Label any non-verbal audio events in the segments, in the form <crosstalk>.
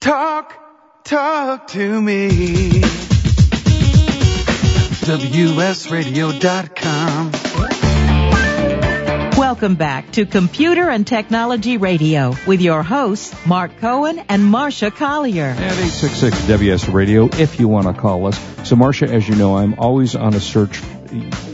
Talk, talk to me. WSRadio.com. Welcome back to Computer and Technology Radio with your hosts, Marc Cohen and Marsha Collier. And 866 WS Radio if you want to call us. So, Marsha, as you know, I'm always on a search.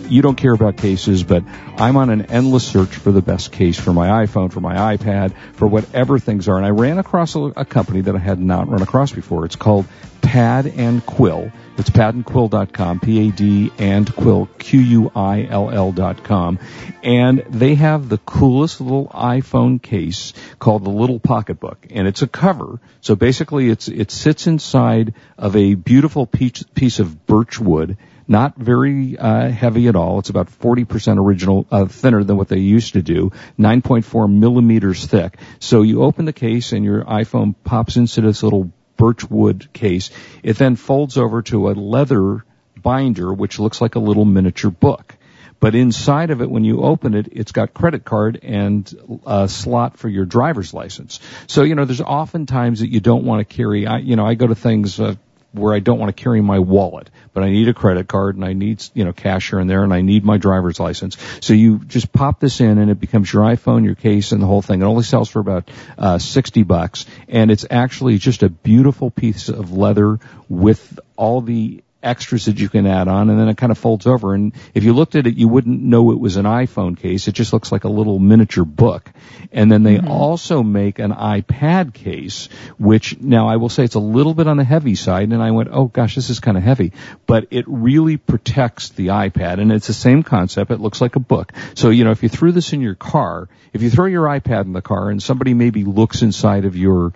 You don't care about cases, but I'm on an endless search for the best case for my iPhone, for my iPad, for whatever things are. And I ran across a, a company that I had not run across before. It's called Pad and Quill. It's padandquill.com, P-A-D and quill, Q-U-I-L-L dot com. And they have the coolest little iPhone case called the Little Pocketbook. And it's a cover. So basically it's, it sits inside of a beautiful piece, piece of birch wood not very uh, heavy at all. It's about 40% original, uh, thinner than what they used to do. 9.4 millimeters thick. So you open the case and your iPhone pops into this little birchwood case. It then folds over to a leather binder, which looks like a little miniature book. But inside of it, when you open it, it's got credit card and a slot for your driver's license. So, you know, there's often times that you don't want to carry, I, you know, I go to things, uh, where I don't want to carry my wallet, but I need a credit card and I need, you know, cash here and there and I need my driver's license. So you just pop this in and it becomes your iPhone, your case and the whole thing. It only sells for about, uh, 60 bucks and it's actually just a beautiful piece of leather with all the extras that you can add on and then it kind of folds over. And if you looked at it you wouldn't know it was an iPhone case. It just looks like a little miniature book. And then they mm-hmm. also make an iPad case which now I will say it's a little bit on the heavy side and I went oh gosh this is kind of heavy. But it really protects the iPad and it's the same concept. It looks like a book. So you know if you threw this in your car if you throw your iPad in the car and somebody maybe looks inside of your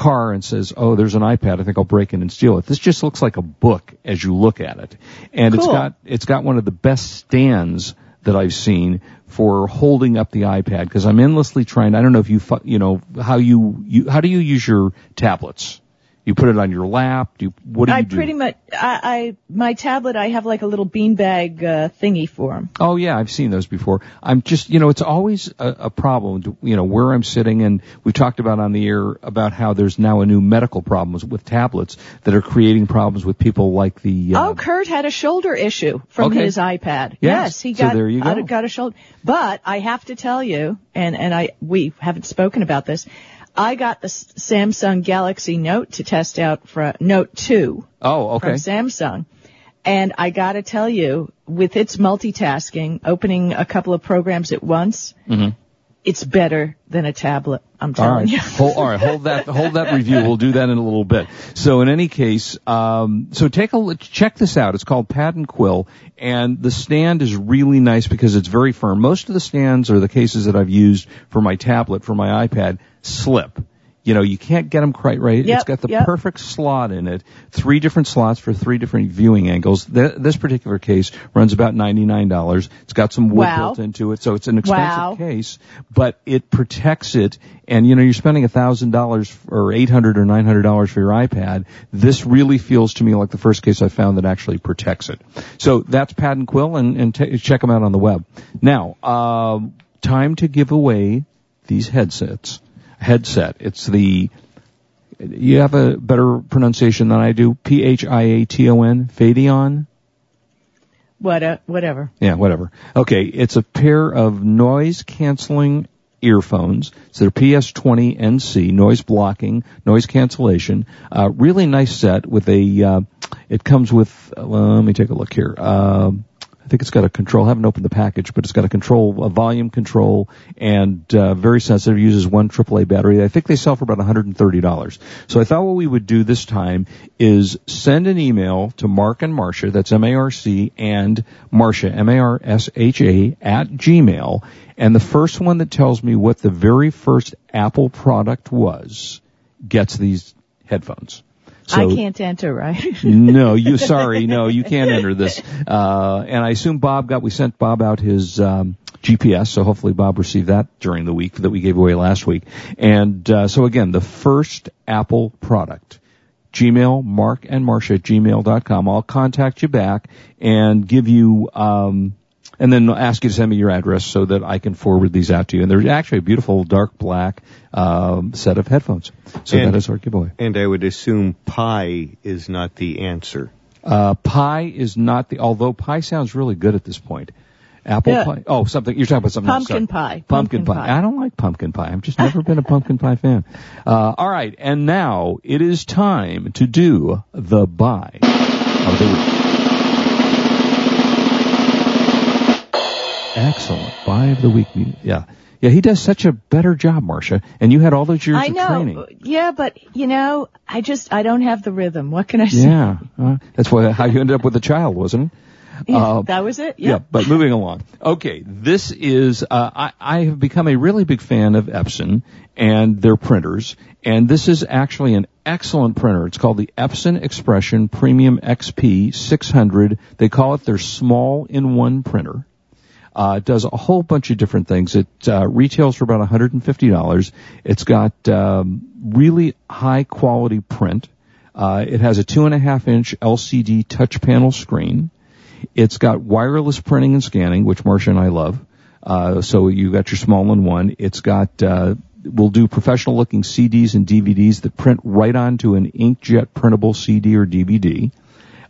car and says, "Oh, there's an iPad. I think I'll break in and steal it." This just looks like a book as you look at it, and cool. it's got it's got one of the best stands that I've seen for holding up the iPad because I'm endlessly trying. I don't know if you you know how you, you how do you use your tablets? You put it on your lap. Do you, what do you I do? pretty much, I, I, my tablet, I have like a little beanbag uh, thingy for them. Oh yeah, I've seen those before. I'm just, you know, it's always a, a problem, to, you know, where I'm sitting, and we talked about on the air about how there's now a new medical problem with tablets that are creating problems with people like the. Uh, oh, Kurt had a shoulder issue from okay. his iPad. Yes, yes he got. So there you go. got a shoulder, but I have to tell you, and and I we haven't spoken about this. I got the Samsung Galaxy Note to test out for Note 2. Oh, okay. From Samsung. And I gotta tell you, with its multitasking, opening a couple of programs at once, mm-hmm. It's better than a tablet. I'm telling all right. you. hold, all right, hold that, hold that review. We'll do that in a little bit. So in any case, um, so take a look, check this out. It's called Pad and Quill, and the stand is really nice because it's very firm. Most of the stands or the cases that I've used for my tablet, for my iPad, slip. You know, you can't get them quite right. Yep, it's got the yep. perfect slot in it. Three different slots for three different viewing angles. Th- this particular case runs about $99. It's got some wood wow. built into it, so it's an expensive wow. case, but it protects it. And you know, you're spending $1,000 or 800 or $900 for your iPad. This really feels to me like the first case I found that actually protects it. So that's Pad and Quill and, and t- check them out on the web. Now, uh, time to give away these headsets headset. It's the you have a better pronunciation than I do. P H I A T O N, Phiaton. What, uh, whatever. Yeah, whatever. Okay, it's a pair of noise canceling earphones. So they're PS20 NC, noise blocking, noise cancellation. Uh, really nice set with a, uh, it comes with, uh, let me take a look here. Um, think it's got a control. I haven't opened the package, but it's got a control, a volume control, and uh, very sensitive. Uses one AAA battery. I think they sell for about $130. So I thought what we would do this time is send an email to Marc and Marsha. That's M-A-R-C and Marsha, M-A-R-S-H-A at Gmail. And the first one that tells me what the very first Apple product was gets these headphones. So, I can't enter, right? <laughs> no, you <laughs> sorry, no, you can't enter this. Uh, and I assume Bob got. We sent Bob out his um, GPS, so hopefully Bob received that during the week that we gave away last week. And uh, so again, the first Apple product. Gmail, Marc and Marsha at gmail.com. I'll contact you back and give you um, and then ask you to send me your address so that I can forward these out to you. And they're actually a beautiful dark black um, set of headphones. So And- that is our giveaway. And I would assume pie is not the answer. Uh, pie is not the, although pie sounds really good at this point. Apple Yeah. pie. Oh, something, you're talking about something. Pumpkin Sorry. pie. Pumpkin, Pumpkin pie. pie. I don't like pumpkin pie. I've just never been a pumpkin pie fan. Uh, all right. And now it is time to do the buy of the week. Excellent. Buy of the week. Yeah. Yeah, he does such a better job, Marsha. And you had all those years I of training. Yeah, but you know, I just I don't have the rhythm. What can I say? Yeah. Uh, that's why, how you ended up with a child, wasn't it? Yeah, Uh, that was it. Yeah, Yeah. but moving along. Okay, this is, uh, I, I have become a really big fan of Epson and their printers, and this is actually an excellent printer. It's called the Epson Expression Premium XP 600. They call it their small in one printer. Uh, it does a whole bunch of different things. It uh, retails for about $150. It's got um, really high quality print. Uh, it has a two and a half inch LCD touch panel screen. It's got wireless printing and scanning, which Marsha and I love. Uh, so you got your small and one. It's got, uh, will do professional looking CDs and DVDs that print right onto an inkjet printable CD or DVD.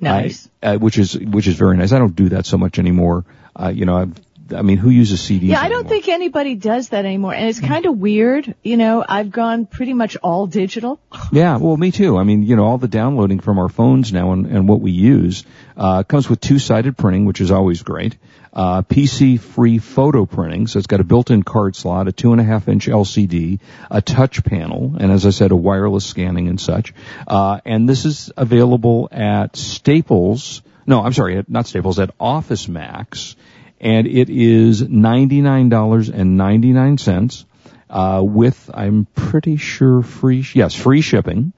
Nice. Uh, which is, which is very nice. I don't do that so much anymore. Uh, you know, I've, I mean, who uses CDs? Yeah, I don't anymore? think anybody does that anymore. And it's kind of weird. You know, I've gone pretty much all digital. Yeah, well, me too. I mean, you know, all the downloading from our phones now and, and what we use uh, comes with two-sided printing, which is always great. Uh, PC-free photo printing, so it's got a built-in card slot, a two and a half inch LCD, a touch panel, and as I said, a wireless scanning and such. Uh, and this is available at Staples. No, I'm sorry, not Staples, at Office Max, and it is ninety-nine dollars and ninety-nine cents uh, with I'm pretty sure free yes free shipping.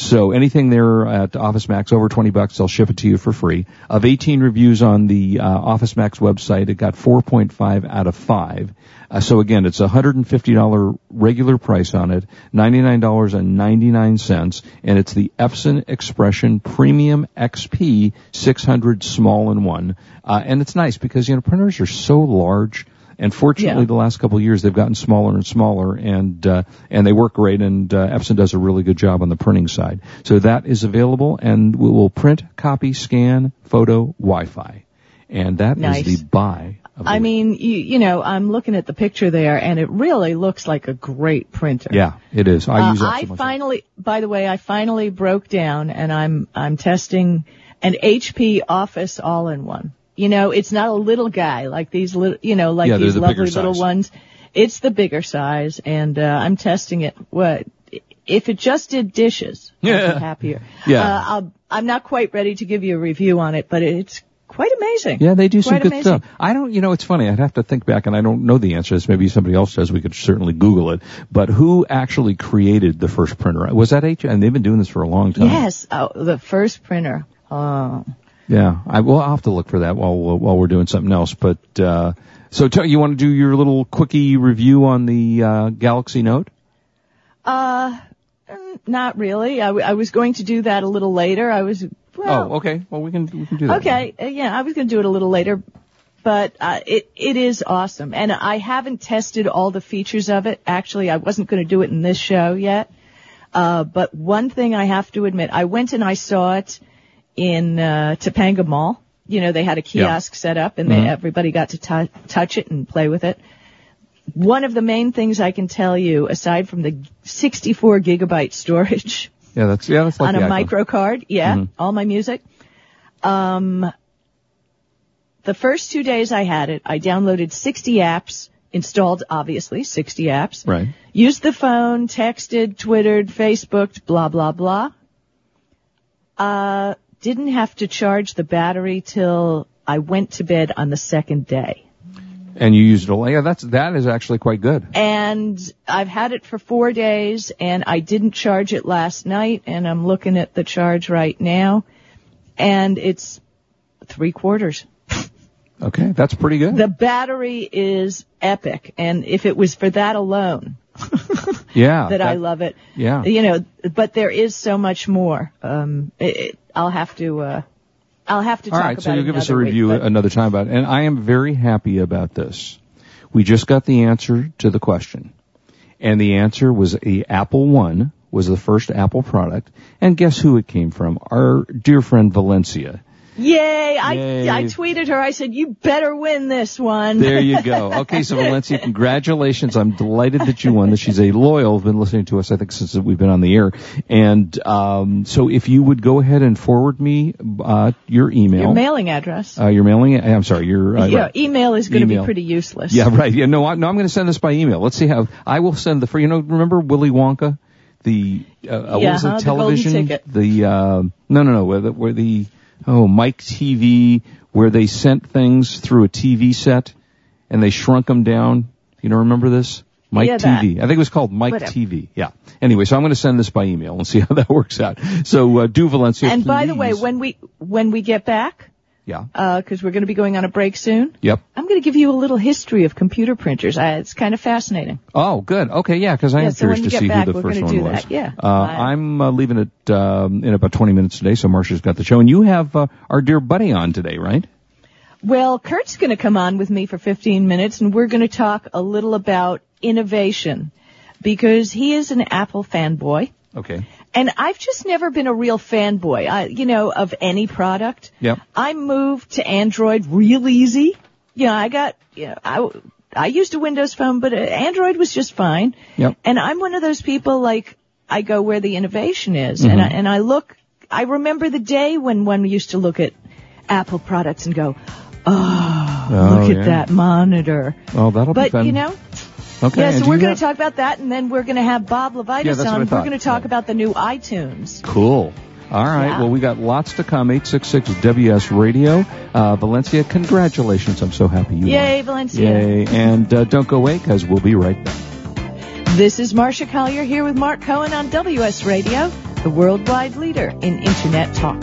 So anything there at Office Max over 20 bucks, they'll ship it to you for free. Of 18 reviews on the uh, Office Max website, it got 4.5 out of 5. Uh, so again, it's a $150 regular price on it, $99.99, and it's the Epson Expression Premium XP 600 small in one. Uh, and it's nice because, you know, printers are so large. And fortunately, Yeah. the last couple of years, they've gotten smaller and smaller, and uh, and they work great. And uh, Epson does a really good job on the printing side. So that is available, and we will print, copy, scan, photo, Wi-Fi, and that is Nice. the buy. Of I mean, you, you know, I'm looking at the picture there, and it really looks like a great printer. yeah, it is. I Uh, use that I so finally, by the way, I finally broke down, and I'm I'm testing an HP Office all-in-one. You know, it's not a little guy like these little, you know, like Yeah, these the lovely little size. ones. It's the bigger size, and uh, I'm testing it. What if it just did dishes? Yeah, I'd be happier. Yeah. uh, I'll, I'm not quite ready to give you a review on it, but it's quite amazing. Yeah, they do some Quite good amazing. stuff. I don't, you know, it's funny. I'd have to think back, and I don't know the answer. to this. Maybe somebody else does. We could certainly Google it. But who actually created the first printer? Was that H? And they've been doing this for a long time. Yes, oh, the first printer. Oh. Yeah, I will I'll have to look for that while while we're doing something else. But uh, so, tell you want to do your little quickie review on the uh, Galaxy Note? Uh, not really. I, w- I was going to do that a little later. I was, well, oh, okay. Well, we can we can do that. okay. uh, yeah, I was going to do it a little later, but uh, it it is awesome, and I haven't tested all the features of it. Actually, I wasn't going to do it in this show yet. Uh, but one thing I have to admit, I went and I saw it in uh, Topanga Mall. You know, they had a kiosk set up, and they, everybody got to tou touch it and play with it. One of the main things I can tell you, aside from the 64 gigabyte storage, Yeah, that's yeah, that's like on a micro card. Yeah, Mhm. all my music. Um, the first two days I had it, I downloaded 60 apps, installed obviously 60 apps, Right. used the phone, texted, twittered, Facebooked, blah blah blah. Uh, didn't have to charge the battery till I went to bed on the second day. And you used it. a- Yeah, that's that is actually quite good. and I've had it for four days and I didn't charge it last night and I'm looking at the charge right now and it's three quarters. Okay, that's pretty good. The battery is epic and if it was for that alone <laughs> yeah, that, I love it, Yeah. you know, but there is so much more. Um, it, it, I'll have to, uh, I'll have to All talk right, about so you'll give us a review week, another time about it. And I am very happy about this. We just got the answer to the question. And the answer was the Apple One was the first Apple product. And guess who it came from? Our dear friend Valencia. Yay! I Yay. I tweeted her. I said, "You better win this one." There you go. <laughs> Okay, so Valencia, congratulations. I'm delighted that you won. That she's a loyal, been listening to us, I think, since we've been on the air. And um, so if you would go ahead and forward me uh, your email. Your mailing address. uh, your mailing, I'm sorry, your, uh, yeah, right. email is going to be pretty useless. Yeah, right. Yeah, no, I, no, I'm going to send this by email. Let's see how I will send the free. You know, remember Willy Wonka, the uh, uh, what was it? the Television. ticket. The uh, no, no, no. Where the, where the oh Mike Teavee, where they sent things through a TV set and they shrunk them down. You know, remember this? Mike Yeah, that. TV. I think it was called Mike Whatever. TV. Yeah. Anyway, so I'm going to send this by email and see how <laughs> that works out. So uh, do Valencia. And by the way, when we when we get back, yeah, because we're going to be going on a break soon, yep. I'm going to give you a little history of computer printers. Uh, it's kind of fascinating. Oh, good. Okay, yeah, because I Yeah, am so curious to see back, who the first one was. that, yeah. Uh, I'm uh, leaving it um, in about 20 minutes today, so Marsha's got the show, and you have uh, our dear buddy on today, right? Well, Kurt's going to come on with me for 15 minutes, and we're going to talk a little about innovation because he is an Apple fanboy. Okay. And I've just never been a real fanboy, I, you know, of any product. Yep. I moved to Android real easy. You know, I got, you know, I, I used a Windows phone, but uh, Android was just fine. Yep. And I'm one of those people like, I go where the innovation is. Mm-hmm. And I, and I look, I remember the day when one used to look at Apple products and go, oh, Oh, look at yeah. that monitor. Oh, that'll be But, fun. you know, okay. yeah, so we're going to talk about that, and then we're going to have Bob Yeah, Levitus that's on. We're going to talk Yeah. about the new iTunes. Cool. All right. Yeah. Well, we got lots to come. 866 WS Radio. Uh, Valencia, congratulations. I'm so happy you Yay, won. Valencia. Yay. And uh, don't go away because we'll be right back. This is Marsha Collier here with Marc Cohen on WS Radio, the worldwide leader in Internet talk.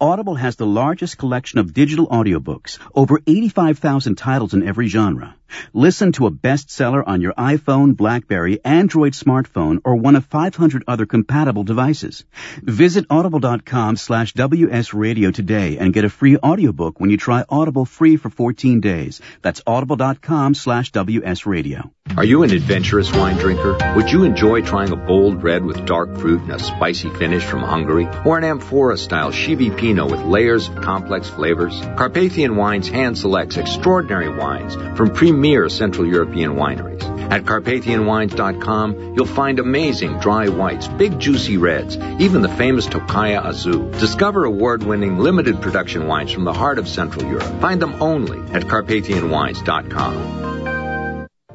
Audible has the largest collection of digital audiobooks, over 85,000 titles in every genre. Listen to a bestseller on your iPhone, Blackberry, Android smartphone, or one of 500 other compatible devices. Visit audible.com slash wsradio today and get a free audiobook when you try Audible free for 14 days. That's audible.com slash wsradio. Are you an adventurous wine drinker? Would you enjoy trying a bold red with dark fruit and a spicy finish from Hungary? Or an amphora style Chivi Pinot with layers of complex flavors? Carpathian Wines hand selects extraordinary wines from premier Central European wineries. At CarpathianWines.com, you'll find amazing dry whites, big juicy reds, even the famous Tokaji Aszú. Discover award-winning limited production wines from the heart of Central Europe. Find them only at CarpathianWines.com.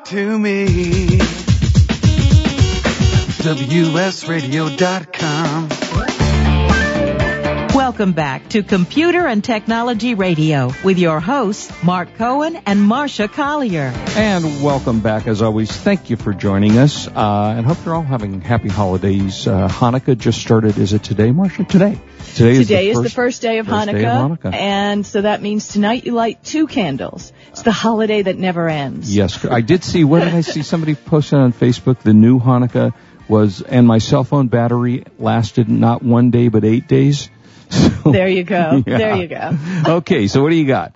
Talk to me. WSRadio.com. Welcome back to Computer and Technology Radio with your hosts, Marc Cohen and Marsha Collier. And welcome back as always. Thank you for joining us. Uh, and hope you're all having happy holidays. Uh, Hanukkah just started. Is it today, Marsha? Today. Today, is, the is the first day of first Hanukkah, day of Hanukkah. and so that means tonight you light two candles. It's the holiday that never ends. Yes, I did see. What did I see? Somebody posted on Facebook. The new Hanukkah was, and my cell phone battery lasted not one day but eight days. <laughs> So, There you go. yeah. <laughs> There you go. <laughs> Okay, so what do you got?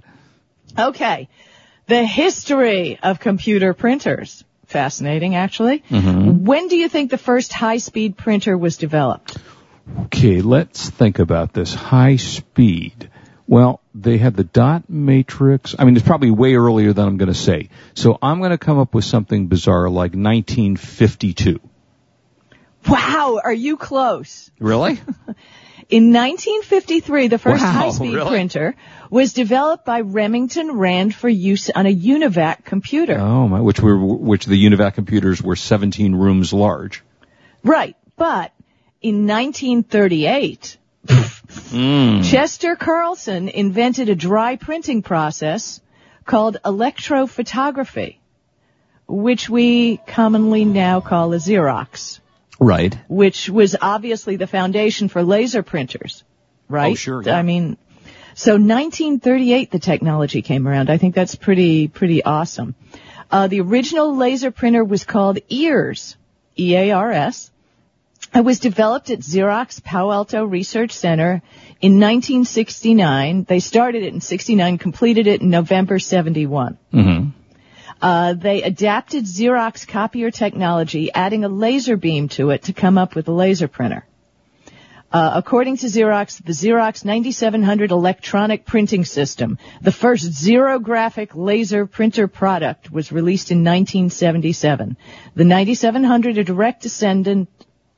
Okay. The history of computer printers. Fascinating, actually. Mm-hmm. When do you think the first high-speed printer was developed? Okay, let's think about this. High speed. Well, they had the dot matrix. I mean, it's probably way earlier than I'm going to say. So I'm going to come up with something bizarre like 1952. Wow, are you close? Really? <laughs> In 1953, the first Wow, high-speed really? printer was developed by Remington Rand for use on a Univac computer. oh my! Which were which the Univac computers were 17 rooms large. Right, but in 1938, Mm. Chester Carlson invented a dry printing process called electrophotography, which we commonly now call a Xerox, Right. which was obviously the foundation for laser printers, right? Oh, sure, yeah. I mean, so 1938 the technology came around. I think that's pretty, pretty awesome. Uh, the original laser printer was called EARS, E-A-R-S. It was developed at Xerox Palo Alto Research Center in 1969. They started it in 69, completed it in November 71. Mm-hmm. Uh, they adapted Xerox copier technology, adding a laser beam to it to come up with a laser printer. Uh, according to Xerox, the Xerox 9700 electronic printing system, the first xerographic laser printer product, was released in 1977. The 9700, a direct descendant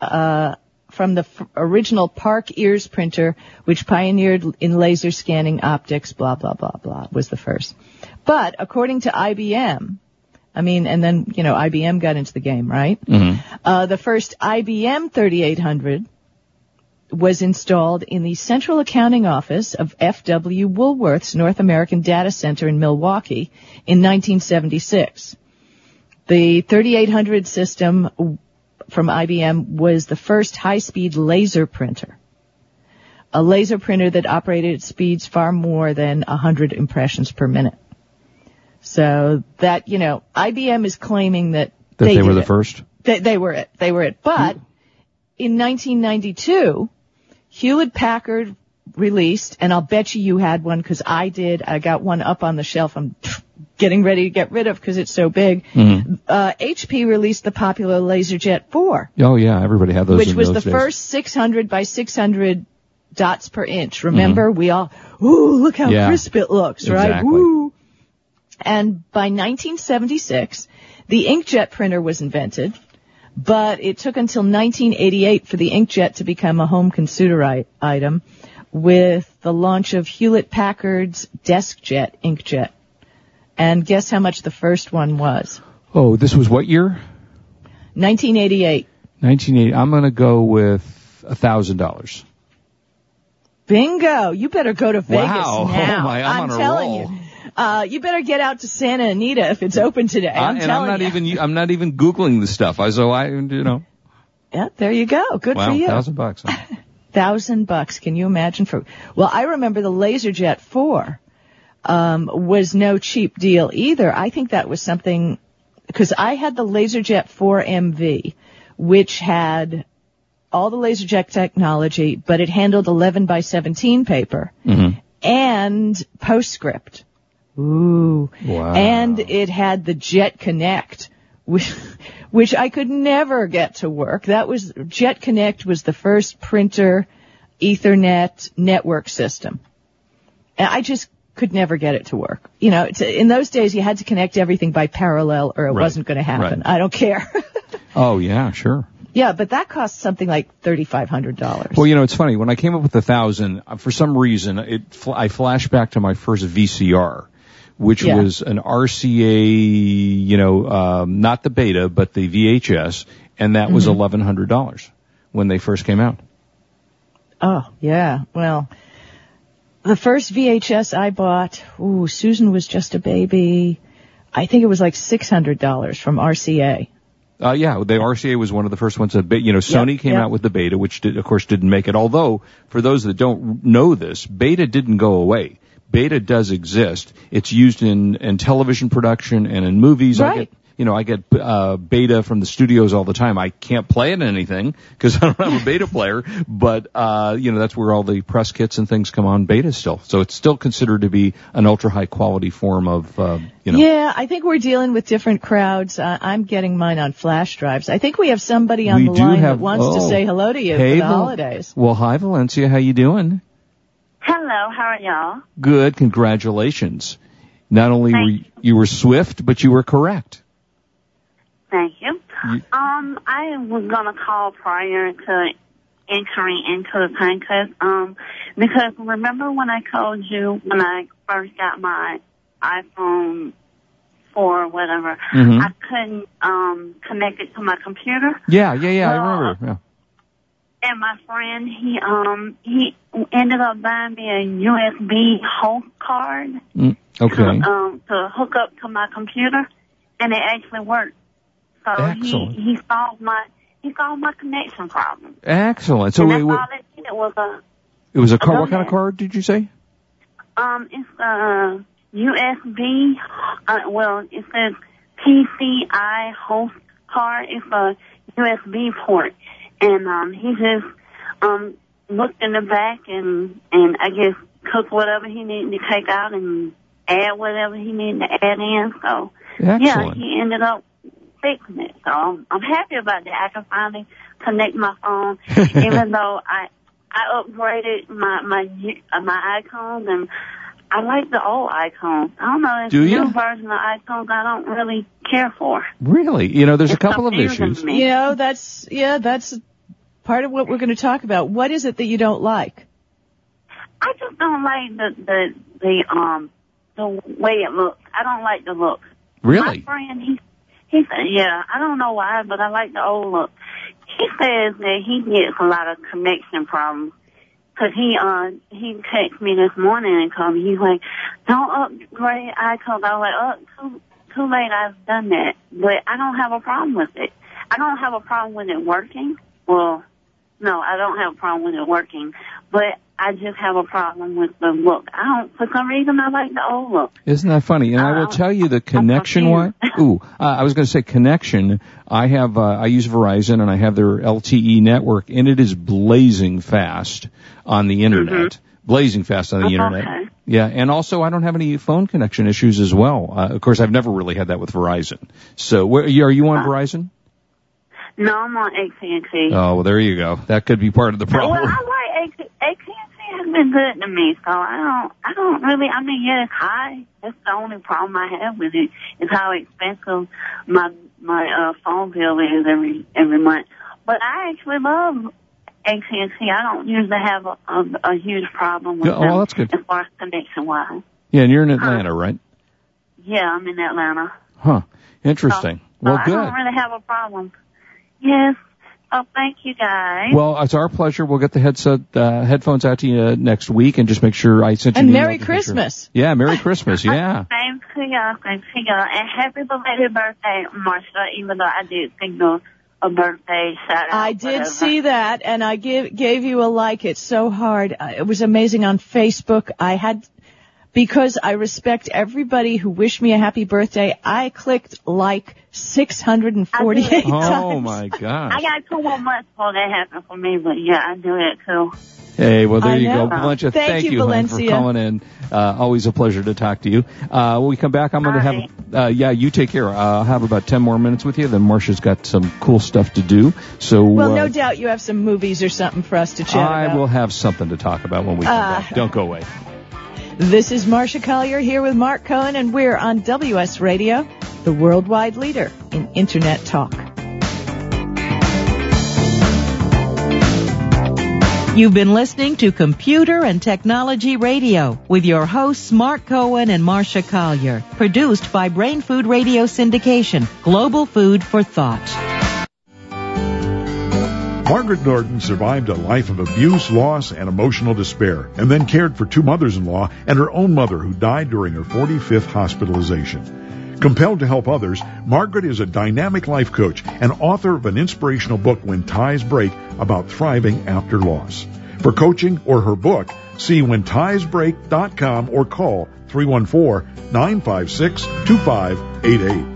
uh, from the f- original PARC EARS printer, which pioneered in laser scanning optics, blah, blah, blah, blah, was the first. But according to IBM, I mean, and then, you know, IBM got into the game, right? Uh, the first IBM 3800 was installed in the central accounting office of FW Woolworth's North American Data Center in Milwaukee in 1976. The 3800 system from IBM was the first high-speed laser printer. A laser printer that operated at speeds far more than 100 impressions per minute. So that, you know, IBM is claiming that That they, were the it. first. They, they were it. They were it. But in 1992, Hewlett Packard released, and I'll bet you you had one because I did. I got one up on the shelf. I'm getting ready to get rid of because it's so big. Uh, HP released the popular LaserJet 4, Oh yeah, everybody had those. which was the days. first 600 by 600 dots per inch. Remember, we all, ooh, look how Mm-hmm. Yeah. crisp it looks, right? Exactly. Woo. And by 1976, the inkjet printer was invented, but it took until 1988 for the inkjet to become a home consumer i- item with the launch of Hewlett Packard's DeskJet inkjet. And guess how much the first one was? Oh, this was what year? 1988. 1980. I'm going to go with a thousand dollars. Bingo! You better go to Vegas Wow. <laughs> now. Oh my, I'm on a telling roll. you. Uh, you better get out to Santa Anita if it's open today. I'm I, and I'm not you. even. I'm not even googling the stuff. I so I you know. Yeah, there you go. Good wow, for you. thousand bucks. huh? <laughs> thousand bucks. Can you imagine for? Well, I remember the LaserJet four um, was no cheap deal either. I think that was something because I had the LaserJet four MV, which had all the LaserJet technology, but it handled 11 by 17 paper Mm-hmm. and PostScript, Ooh. Wow. And it had the Jet Connect, which, which I could never get to work. That was, Jet Connect was the first printer Ethernet network system. And I just could never get it to work. You know, in those days you had to connect everything by parallel or it Right. wasn't going to happen. Right. I don't care. <laughs> Oh yeah, sure. yeah, but that cost something like $3,500. Well, you know, it's funny. When I came up with a thousand, uh, for some reason, it fl- I flashed back to my first VCR, which Yeah. was an RCA, you know, um, not the beta, but the VHS, and that was Mhm. eleven hundred dollars when they first came out. Oh, yeah. Well, the first VHS I bought, ooh, Susan was just a baby. I think it was like $600 from RCA. Uh, yeah, the RCA was one of the first ones that, you know, Sony Yep, came yep. out with the beta, which did, of course didn't make it. Although, for those that don't know this, beta didn't go away. Beta does exist. It's used in, in television production and in movies. I Right. get, you know, I get, uh, beta from the studios all the time. I can't play it in anything because <laughs> I don't have a beta player, but, uh, you know, that's where all the press kits and things come on beta still. So it's still considered to be an ultra high quality form of, uh, you know. Yeah, I think we're dealing with different crowds. Uh, I'm getting mine on flash drives. I think we have somebody on We the line have- that wants to oh. say hello to you Hey, for the holidays. Well, hi Valencia, how you doing? Hello, how are y'all? Good, congratulations. Not only were you, you were swift, but you were correct. Thank you. You- Um, I was gonna call prior to entering into the contest, um, because remember when I told you when I first got my iPhone 4 or whatever, Mhm. I couldn't, um, connect it to my computer? Yeah, yeah, yeah, I remember. Yeah. And my friend, he, um, he ended up buying me a USB host card. Mm, okay. to, um, to hook up to my computer, and it actually worked. So Excellent. he he solved my he solved my connection problem. Excellent. So and it, that's wa- all it. It was a it was a card. What kind of card did you say? um it's a USB. Uh, well, it says PCI host card. It's a USB port, and um he just um looked in the back and and I guess took whatever he needed to take out and add whatever he needed to add in. So. Yeah, he ended up fixing it. So I'm, I'm happy about that. I can finally connect my phone, <laughs> even though I I upgraded my my uh, my icons and I like the old icons. I don't know. It's Do the you? new version of icons I don't really care for. Really? You know, there's a couple of confusing issues. me. You know, that's, yeah, that's part of what we're going to talk about. What is it that you don't like? I just don't like the the the um the way it looks. I don't like the look. Really? My friend, he he said, yeah, I don't know why, but I like the old look. He says that he gets a lot of connection problems. Cause he, uh, he texted me this morning and told me, he's like, don't upgrade iCloud. I was like, oh, too, too late, I've done that. But I don't have a problem with it. I don't have a problem with it working. Well, no, I don't have a problem with it working. But I just have a problem with the look. I don't, for some reason, I like the old look. Isn't that funny? And I will Uh, tell you the connection wise. <laughs> Ooh, uh, I was going to say connection. I have, uh, I use Verizon and I have their LTE network and it is blazing fast on the internet. Blazing fast on the Mm-hmm. Oh, internet. Yeah, and also I don't have any phone connection issues as well. Uh, of course, I've never really had that with Verizon. So, where, are you on Uh, Verizon? No, I'm on AT&T. Oh, well, there you go. That could be part of the Well, problem. I like AT- AT&T been good to me, so I don't, I don't really, I mean, yeah, it's high. That's the only problem I have with it is how expensive my, my, uh, phone bill is every, every month. But I actually love AT&T. I don't usually have a, a, a huge problem with Yeah, oh, them well, that's good. as far as connection wise. Yeah, and you're in Atlanta, right? Yeah, I'm in Atlanta. Huh. Interesting. So Well, I good. don't really have a problem. Yes. Oh, thank you guys. Well, it's our pleasure. We'll get the headset, uh, headphones out to you uh, next week and just make sure I sent you And an Merry to make sure. Christmas. Yeah, Merry Christmas. <laughs> Yeah. Same to y'all, same to y'all. And happy belated birthday, Marsha, even though I did signal a birthday shout out. I did whatever. see that, and I give, gave you a like. It's so hard. Uh, It was amazing on Facebook. I had because I respect everybody who wished me a happy birthday, I clicked like 648 <laughs> times. Oh times. my god! I got two more months before that happened for me, but yeah, I do that too. Hey, well, there I you know. go. Valencia, Thank thank, you, you, hon, for Valencia. calling in. Uh, always a pleasure to talk to you. Uh, when we come back, I'm going to All have, uh, yeah, you take care. Uh, I'll have about 10 more minutes with you. Then Marsha's got some cool stuff to do. So, Well, uh, no doubt you have some movies or something for us to chat I about. will have something to talk about when we come Ah. back. Don't go away. This is Marsha Collier here with Marc Cohen, and we're on WS Radio, the worldwide leader in Internet talk. You've been listening to Computer and Technology Radio with your hosts Marc Cohen and Marsha Collier. Produced by Brain Food Radio Syndication. Global food for thought. Margaret Norton survived a life of abuse, loss, and emotional despair, and then cared for two mothers-in-law and her own mother who died during her 45th hospitalization. Compelled to help others, Margaret is a dynamic life coach and author of an inspirational book, When Ties Break, about thriving after loss. For coaching or her book, see whentiesbreak.com or call 314-956-2588.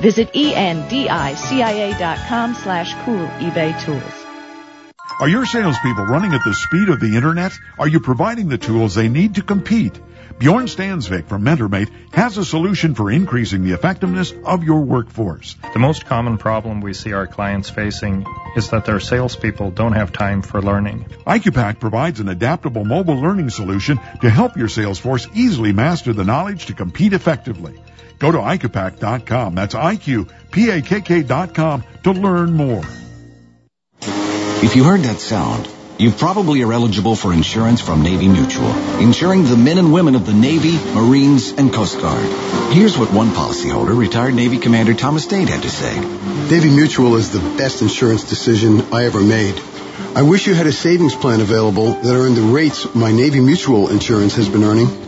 Visit E endicia.com slash cool eBay tools. Are your salespeople running at the speed of the internet? Are you providing the tools they need to compete? Bjorn Stansvik from MentorMate has a solution for increasing the effectiveness of your workforce. The most common problem we see our clients facing is that their salespeople don't have time for learning. IQPAC provides an adaptable mobile learning solution to help your sales force easily master the knowledge to compete effectively. Go to IQPAC.com. That's I-Q-P-A-K-K IQPAKK.com to learn more. If you heard that sound, you probably are eligible for insurance from Navy Mutual, insuring the men and women of the Navy, Marines, and Coast Guard. Here's what one policyholder, retired Navy Commander Thomas Dade, had to say. Navy Mutual is the best insurance decision I ever made. I wish you had a savings plan available that earned the rates my Navy Mutual insurance has been earning.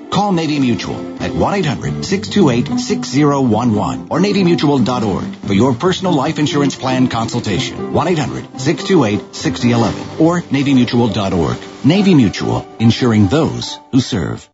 Call Navy Mutual at 1-800-628-6011 or NavyMutual.org for your personal life insurance plan consultation. 1-800-628-6011 or NavyMutual.org. Navy Mutual, insuring those who serve.